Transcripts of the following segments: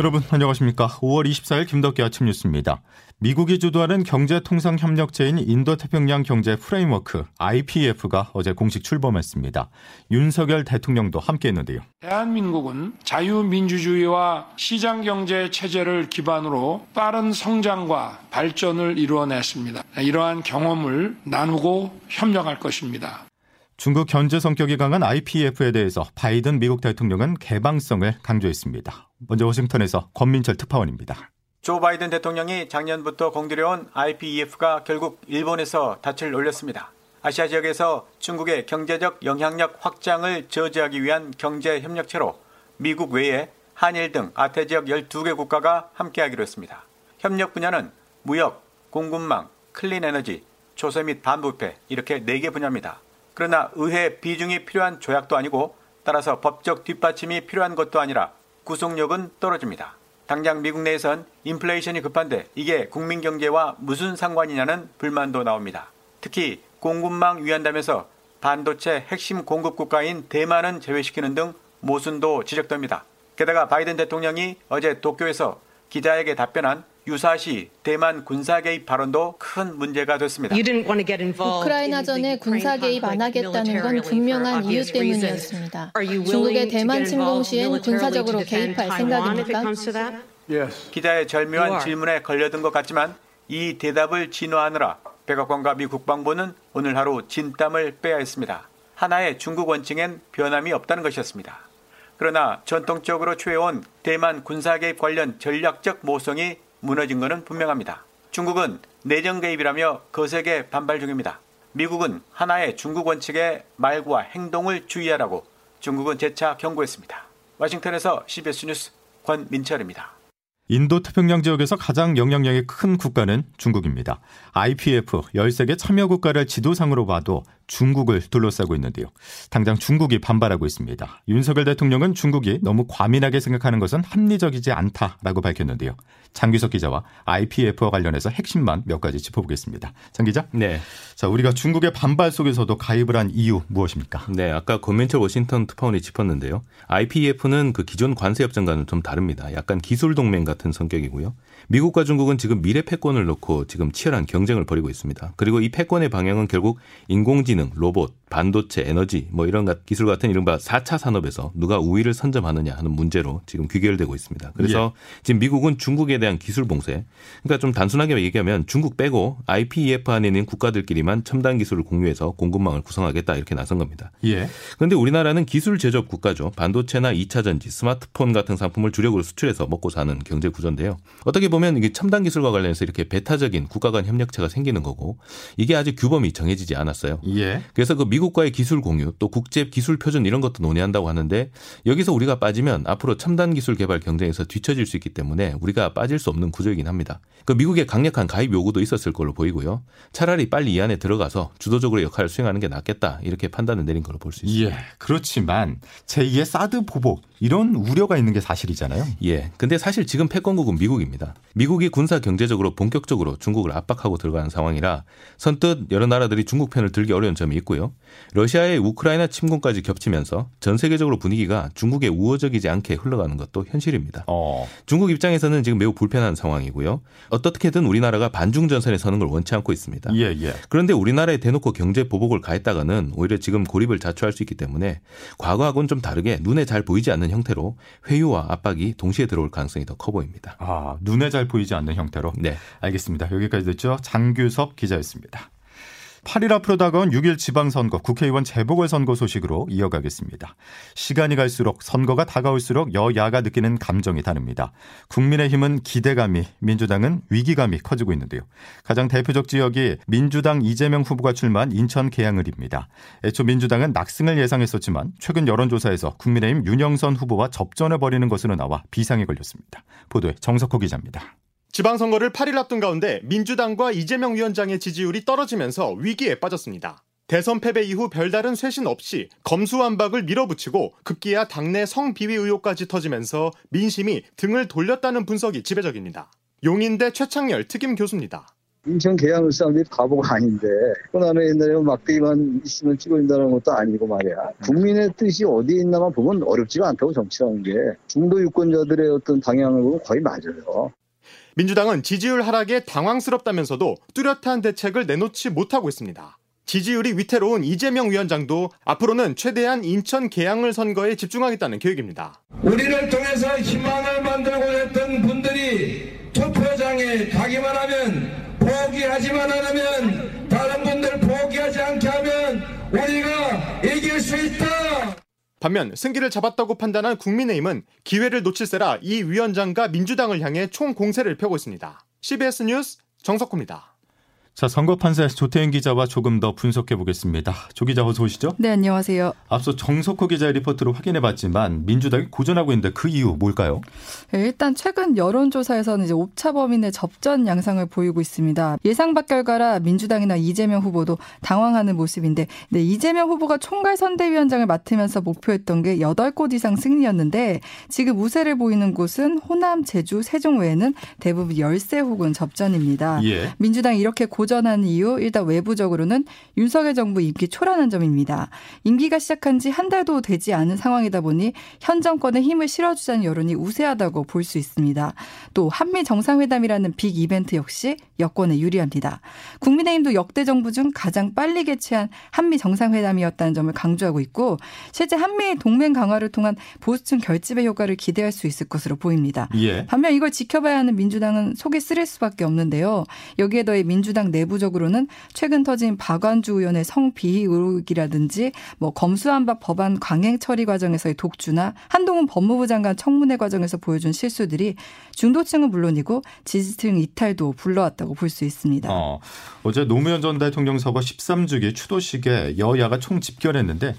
여러분 안녕하십니까. 5월 24일 김덕기 아침 뉴스입니다. 미국이 주도하는 경제통상협력체인 인도태평양 경제 프레임워크 IPEF가 어제 공식 출범했습니다. 윤석열 대통령도 함께했는데요. 대한민국은 자유민주주의와 시장경제 체제를 기반으로 빠른 성장과 발전을 이루어냈습니다. 이러한 경험을 나누고 협력할 것입니다. 중국 견제 성격이 강한 IPF에 대해서 바이든 미국 대통령은 개방성을 강조했습니다. 먼저 워싱턴에서 권민철 특파원입니다. 조 바이든 대통령이 작년부터 공들여온 IPEF가 결국 일본에서 닻을 올렸습니다. 아시아 지역에서 중국의 경제적 영향력 확장을 저지하기 위한 경제 협력체로 미국 외에 한일 등 아태 지역 12개 국가가 함께하기로 했습니다. 협력 분야는 무역, 공급망, 클린 에너지, 조세 및 반부패 이렇게 4개 분야입니다. 그러나 의회 비중이 필요한 조약도 아니고 따라서 법적 뒷받침이 필요한 것도 아니라 구속력은 떨어집니다. 당장 미국 내에선 인플레이션이 급한데 이게 국민 경제와 무슨 상관이냐는 불만도 나옵니다. 특히 공급망 위한다면서 반도체 핵심 공급 국가인 대만은 제외시키는 등 모순도 지적됩니다. 게다가 바이든 대통령이 어제 도쿄에서 기자에게 답변한 유사시 대만 군사 개입 발언도 큰 문제가 됐습니다. 우크라이나전에 군사 개입 안 하겠다는 건 분명한 이유 때문이었습니다. 중국의 대만 침공 시엔 군사적으로 개입할 생각입니까? 기자의 절묘한 질문에 걸려든 것 같지만 이 대답을 진화하느라 백악관과 미 국방부는 오늘 하루 진땀을 빼야 했습니다. 하나의 중국 원칙엔 변함이 없다는 것이었습니다. 그러나 전통적으로 취해온 대만 군사 개입 관련 전략적 모성이 무너진 것은 분명합니다. 중국은 내정 개입이라며 거세게 반발 중입니다. 미국은 하나의 중국 원칙의 말과 행동을 주의하라고 중국은 재차 경고했습니다. 워싱턴에서 CBS 뉴스 권민철입니다. 인도 태평양 지역에서 가장 영향력이 큰 국가는 중국입니다. IPF 13개 참여 국가를 지도상으로 봐도 중국을 둘러싸고 있는데요. 당장 중국이 반발하고 있습니다. 윤석열 대통령은 중국이 너무 과민하게 생각하는 것은 합리적이지 않다라고 밝혔는데요. 장규석 기자와 IPF와 관련해서 핵심만 몇 가지 짚어보겠습니다. 장 기자. 네. 자, 우리가 중국의 반발 속에서도 가입을 한 이유 무엇입니까? 네, 아까 권민철 워싱턴 특파원이 짚었는데요. IPF는 그 기존 관세 협정과는 좀 다릅니다. 약간 기술 동맹 같은 성격이고요. 미국과 중국은 지금 미래 패권을 놓고 지금 치열한 경쟁을 벌이고 있습니다. 그리고 이 패권의 방향은 결국 인공지능, 로봇, 반도체, 에너지 뭐 이런 기술 같은 이른바 4차 산업에서 누가 우위를 선점하느냐 하는 문제로 지금 귀결되고 있습니다. 그래서 예. 지금 미국은 중국에 대한 기술 봉쇄, 그러니까 좀 단순하게 얘기하면 중국 빼고 IPEF 안에 있는 국가들끼리만 첨단 기술을 공유해서 공급망을 구성하겠다 이렇게 나선 겁니다. 예. 그런데 우리나라는 기술 제조업 국가죠. 반도체나 2차 전지, 스마트폰 같은 상품을 주력으로 수출해서 먹고 사는 경제 구조인데요. 어떻게 보면 이게 첨단 기술과 관련해서 이렇게 배타적인 국가 간 협력체가 생기는 거고 이게 아직 규범이 정해지지 않았어요. 예. 그래서 그 미국 과의 기술 공유 또 국제 기술 표준 이런 것도 논의한다고 하는데 여기서 우리가 빠지면 앞으로 첨단 기술 개발 경쟁에서 뒤처질 수 있기 때문에 우리가 빠질 수 없는 구조이긴 합니다. 그 미국의 강력한 가입 요구도 있었을 걸로 보이고요. 차라리 빨리 이 안에 들어가서 주도적으로 역할을 수행하는 게 낫겠다 이렇게 판단을 내린 걸로 볼 수 있습니다. 예. 그렇지만 제2의 사드 보복 이런 우려가 있는 게 사실이잖아요. 예. 근데 사실 지금 패권국은 미국입니다. 미국이 군사 경제적으로 본격적으로 중국을 압박하고 들어가는 상황이라 선뜻 여러 나라들이 중국 편을 들기 어려운 점이 있고요. 러시아의 우크라이나 침공까지 겹치면서 전 세계적으로 분위기가 중국에 우호적이지 않게 흘러가는 것도 현실입니다. 어. 중국 입장에서는 지금 매우 불편한 상황이고요. 어떻게든 우리나라가 반중 전선에 서는 걸 원치 않고 있습니다. 예, 예. 그런데 우리나라에 대놓고 경제 보복을 가했다가는 오히려 지금 고립을 자초할 수 있기 때문에 과거하고는 좀 다르게 눈에 잘 보이지 않는 형태로 회유와 압박이 동시에 들어올 가능성이 더 커 보입니다. 아, 눈에 잘 보이지 않는 형태로. 네. 알겠습니다. 여기까지 듣죠. 장규섭 기자였습니다. 8일 앞으로 다가온 6일 지방선거 국회의원 재보궐선거 소식으로 이어가겠습니다. 시간이 갈수록 선거가 다가올수록 여야가 느끼는 감정이 다릅니다. 국민의힘은 기대감이 민주당은 위기감이 커지고 있는데요. 가장 대표적 지역이 민주당 이재명 후보가 출마한 인천 계양을입니다. 애초 민주당은 낙승을 예상했었지만 최근 여론조사에서 국민의힘 윤영선 후보와 접전을 벌이는 것으로 나와 비상에 걸렸습니다. 보도에 정석호 기자입니다. 지방선거를 8일 앞둔 가운데 민주당과 이재명 위원장의 지지율이 떨어지면서 위기에 빠졌습니다. 대선 패배 이후 별다른 쇄신 없이 검수완박을 밀어붙이고 급기야 당내 성비위 의혹까지 터지면서 민심이 등을 돌렸다는 분석이 지배적입니다. 용인대 최창열 특임 교수입니다. 인천 계양을 사람들이 바보가 아닌데 또 나는 옛날에 막대기만 있으면 찍어준다는 것도 아니고 말이야. 국민의 뜻이 어디에 있나만 보면 어렵지가 않다고 정치라는 게 중도 유권자들의 어떤 방향을 보면 거의 맞아요. 민주당은 지지율 하락에 당황스럽다면서도 뚜렷한 대책을 내놓지 못하고 있습니다. 지지율이 위태로운 이재명 위원장도 앞으로는 최대한 인천 계양을 선거에 집중하겠다는 계획입니다. 우리를 통해서 희망을 만들고 했던 분들이 투표장에 가기만 하면 포기하지만 않으면 다른 분들 포기하지 않게 하면 우리가 이길 수 있다. 반면 승기를 잡았다고 판단한 국민의힘은 기회를 놓칠세라 이 위원장과 민주당을 향해 총 공세를 펴고 있습니다. CBS 뉴스 정석호입니다. 자, 선거 판세 조태인 기자와 조금 더 분석해 보겠습니다. 조 기자 어서 오시죠. 네, 안녕하세요. 앞서 정석호 기자의 리포트로 확인해 봤지만 민주당이 고전하고 있는데 그 이유 뭘까요? 네, 일단 최근 여론조사에서는 이제 옵차 범인의 접전 양상을 보이고 있습니다. 예상 밖 결과라 민주당이나 이재명 후보도 당황하는 모습인데 네, 이재명 후보가 총괄 선대위원장을 맡으면서 목표했던 게 8곳 이상 승리였는데 지금 우세를 보이는 곳은 호남, 제주, 세종 외에는 대부분 열세 혹은 접전입니다. 예. 민주당이 이렇게 고 전하는 이유 일단 외부적으로는 윤석열 정부 임기 초라는 점입니다. 임기가 시작한 지 한 달도 되지 않은 상황이다 보니 현 정권에 힘을 실어주자는 여론이 우세하다고 볼 수 있습니다. 또 한미 정상회담이라는 빅 이벤트 역시 여권에 유리합니다. 국민의힘도 역대 정부 중 가장 빨리 개최한 한미 정상회담이었다는 점을 강조하고 있고 실제 한미 동맹 강화를 통한 보수층 결집의 효과를 기대할 수 있을 것으로 보입니다. 예. 반면 이걸 지켜봐야 하는 민주당은 속이 쓰릴 수밖에 없는데요. 여기에 더해 민주당 내 부적으로는 최근 터진 박완주 의원의 성비위 의혹이라든지 뭐 검수한박 법안 강행 처리 과정에서의 독주나 한동훈 법무부 장관 청문회 과정에서 보여준 실수들이 중도층은 물론이고 지지층 이탈도 불러왔다고 볼 수 있습니다. 어, 어제 노무현 전 대통령 서거 13주기 추도식에 여야가 총 집결했는데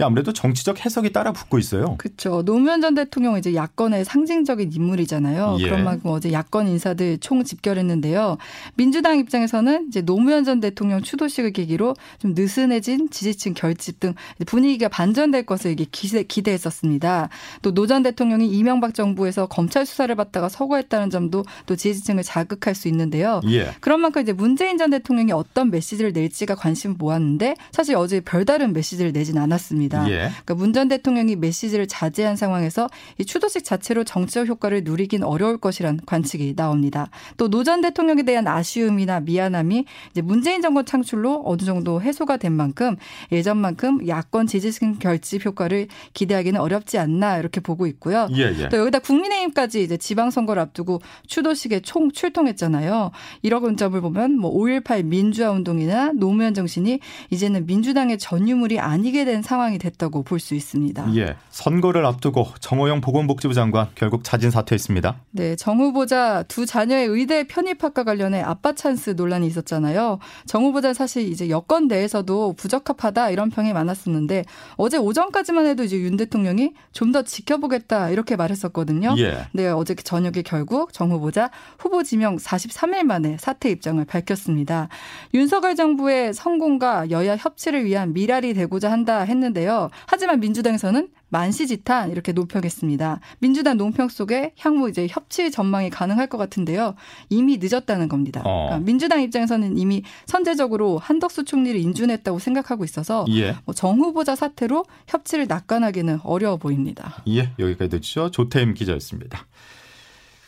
아무래도 정치적 해석이 따라 붙고 있어요. 그렇죠. 노무현 전 대통령은 이제 야권의 상징적인 인물이잖아요. 예. 그런 만큼 어제 야권 인사들 총 집결했는데요. 민주당 입장에서는 이제 노무현 전 대통령 추도식을 계기로 좀 느슨해진 지지층 결집 등 분위기가 반전될 것을 이게 기대, 기대 했었습니다. 또 노 전 대통령이 이명박 정부에서 검찰 수사를 받다가 서거했다는 점도 또 지지층을 자극할 수 있는데요. 예. 그런 만큼 이제 문재인 전 대통령이 어떤 메시지를 낼지가 관심을 모았는데 사실 어제 별다른 메시지를 내진 않았습니다. 예. 그러니까 문 전 대통령이 메시지를 자제한 상황에서 이 추도식 자체로 정치적 효과를 누리긴 어려울 것이란 관측이 나옵니다. 또 노 전 대통령에 대한 아쉬움이나 미안함 이 이제 문재인 정권 창출로 어느 정도 해소가 된 만큼 예전만큼 야권 지지층 결집 효과를 기대하기는 어렵지 않나 이렇게 보고 있고요. 예, 예. 또 여기다 국민의힘까지 이제 지방선거를 앞두고 추도식에 총 출동했잖아요. 이런 점을 보면 뭐 5.18 민주화 운동이나 노무현 정신이 이제는 민주당의 전유물이 아니게 된 상황이 됐다고 볼 수 있습니다. 예. 선거를 앞두고 정호영 보건복지부 장관 결국 자진 사퇴했습니다. 네, 정 후보자 두 자녀의 의대 편입학과 관련해 아빠 찬스 논란이 있었잖아요. 정 후보자 사실 이제 여권 내에서도 부적합하다 이런 평이 많았었는데 어제 오전까지만 해도 이제 윤 대통령이 좀 더 지켜보겠다 이렇게 말했었거든요. 예. 네, 어제 저녁에 결국 정 후보자 후보 지명 43일 만에 사퇴 입장을 밝혔습니다. 윤석열 정부의 성공과 여야 협치를 위한 미랄이 되고자 한다 했는데요. 하지만 민주당에서는 만시지탄 이렇게 논평했습니다. 민주당 논평 속에 향후 이제 협치 전망이 가능할 것 같은데요. 이미 늦었다는 겁니다. 어. 그러니까 민주당 입장에서는 이미 선제적으로 한덕수 총리를 인준했다고 생각하고 있어서 예. 뭐 정 후보자 사태로 협치를 낙관하기는 어려워 보입니다. 예, 여기까지 듣죠. 조태임 기자였습니다.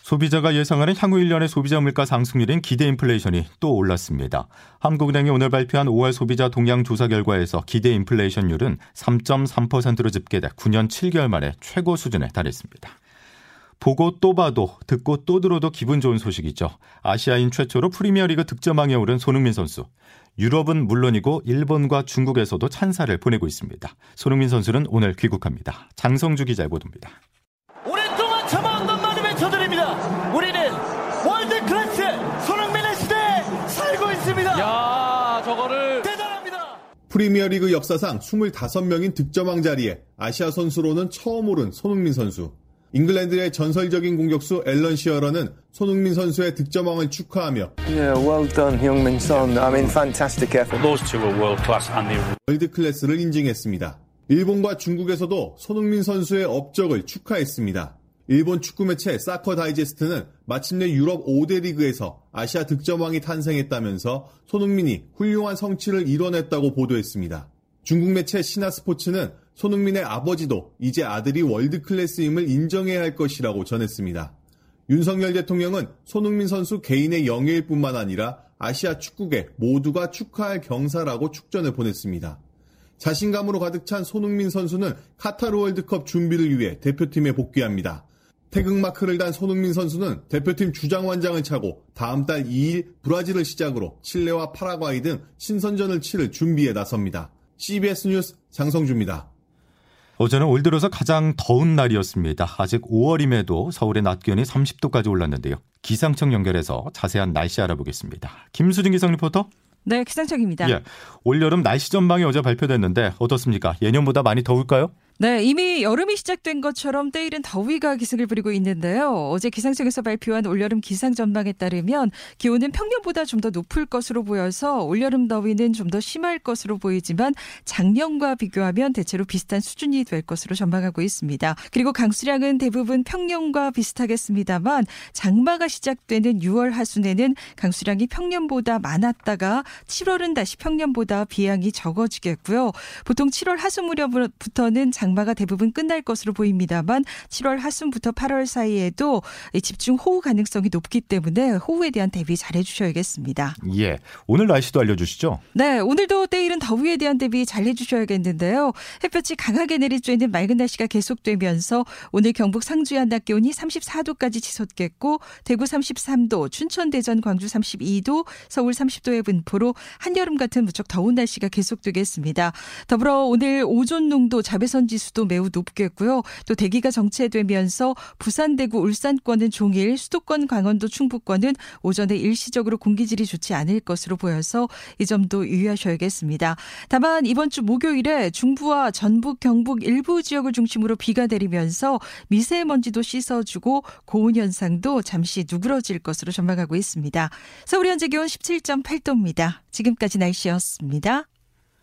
소비자가 예상하는 향후 1년의 소비자 물가 상승률인 기대 인플레이션이 또 올랐습니다. 한국은행이 오늘 발표한 5월 소비자 동향 조사 결과에서 기대 인플레이션율은 3.3%로 집계돼 9년 7개월 만에 최고 수준에 달했습니다. 보고 또 봐도 듣고 또 들어도 기분 좋은 소식이죠. 아시아인 최초로 프리미어리그 득점왕에 오른 손흥민 선수. 유럽은 물론이고 일본과 중국에서도 찬사를 보내고 있습니다. 손흥민 선수는 오늘 귀국합니다. 장성주 기자의 보도입니다. 오랫동안 참아왔던 프리미어리그 역사상 25명인 득점왕 자리에 아시아 선수로는 처음 오른 손흥민 선수. 잉글랜드의 전설적인 공격수 앨런 시어러는 손흥민 선수의 득점왕을 축하하며 Yeah, well done. I mean, fantastic effort. Those two are world class and they world class를 인증했습니다. 일본과 중국에서도 손흥민 선수의 업적을 축하했습니다. 일본 축구 매체 Soccer Digest는 마침내 유럽 5대 리그에서 아시아 득점왕이 탄생했다면서 손흥민이 훌륭한 성취를 이뤄냈다고 보도했습니다. 중국 매체 신화스포츠는 손흥민의 아버지도 이제 아들이 world class임을 인정해야 할 것이라고 전했습니다. 윤석열 대통령은 손흥민 선수 개인의 영예일 뿐만 아니라 아시아 축구계 모두가 축하할 경사라고 축전을 보냈습니다. 자신감으로 가득 찬 손흥민 선수는 카타르 월드컵 준비를 위해 대표팀에 복귀합니다. 태극마크를 단 손흥민 선수는 대표팀 주장원장을 차고 다음 달 2일 브라질을 시작으로 칠레와 파라과이 등 신선전을 치를 준비에 나섭니다. CBS 뉴스 장성주입니다. 어제는 올 들어서 가장 더운 날이었습니다. 아직 5월임에도 서울의 낮 기온이 30도까지 올랐는데요. 기상청 연결해서 자세한 날씨 알아보겠습니다. 김수진 기상 리포터. 네, 기상청입니다. 예, 올여름 날씨 전망이 어제 발표됐는데 어떻습니까? 예년보다 많이 더울까요? 네, 이미 여름이 시작된 것처럼 때이른 더위가 기승을 부리고 있는데요. 어제 기상청에서 발표한 올여름 기상 전망에 따르면 기온은 평년보다 좀 더 높을 것으로 보여서 올여름 더위는 좀 더 심할 것으로 보이지만 작년과 비교하면 대체로 비슷한 수준이 될 것으로 전망하고 있습니다. 그리고 강수량은 대부분 평년과 비슷하겠습니다만 장마가 시작되는 6월 하순에는 강수량이 평년보다 많았다가 7월은 다시 평년보다 비양이 적어지겠고요. 보통 7월 하순 무렵부터는 장 장마가 대부분 끝날 것으로 보입니다만 7월 하순부터 8월 사이에도 집중 호우 가능성이 높기 때문에 호우에 대한 대비 잘해 주셔야겠습니다. 예. 오늘 날씨도 알려 주시죠. 네. 오늘도 때이른 더위에 대한 대비 잘해 주셔야겠는데요. 햇볕이 강하게 내리쬐는 맑은 날씨가 계속되면서 오늘 경북 상주의 한낮 기온이 34도까지 치솟겠고 대구 33도, 춘천, 대전, 광주 32도, 서울 30도의 분포로 한여름 같은 무척 더운 날씨가 계속되겠습니다. 더불어 오늘 오존 농도 자외선 지수도 매우 높겠고요. 또 대기가 정체되면서 부산, 대구, 울산권은 종일, 수도권, 강원도, 충북권은 오전에 일시적으로 공기질이 좋지 않을 것으로 보여서 이 점도 유의하셔야겠습니다. 다만 이번 주 목요일에 중부와 전북, 경북 일부 지역을 중심으로 비가 내리면서 미세먼지도 씻어주고 고온 현상도 잠시 누그러질 것으로 전망하고 있습니다. 서울 현재 기온 17.8도입니다. 지금까지 날씨였습니다.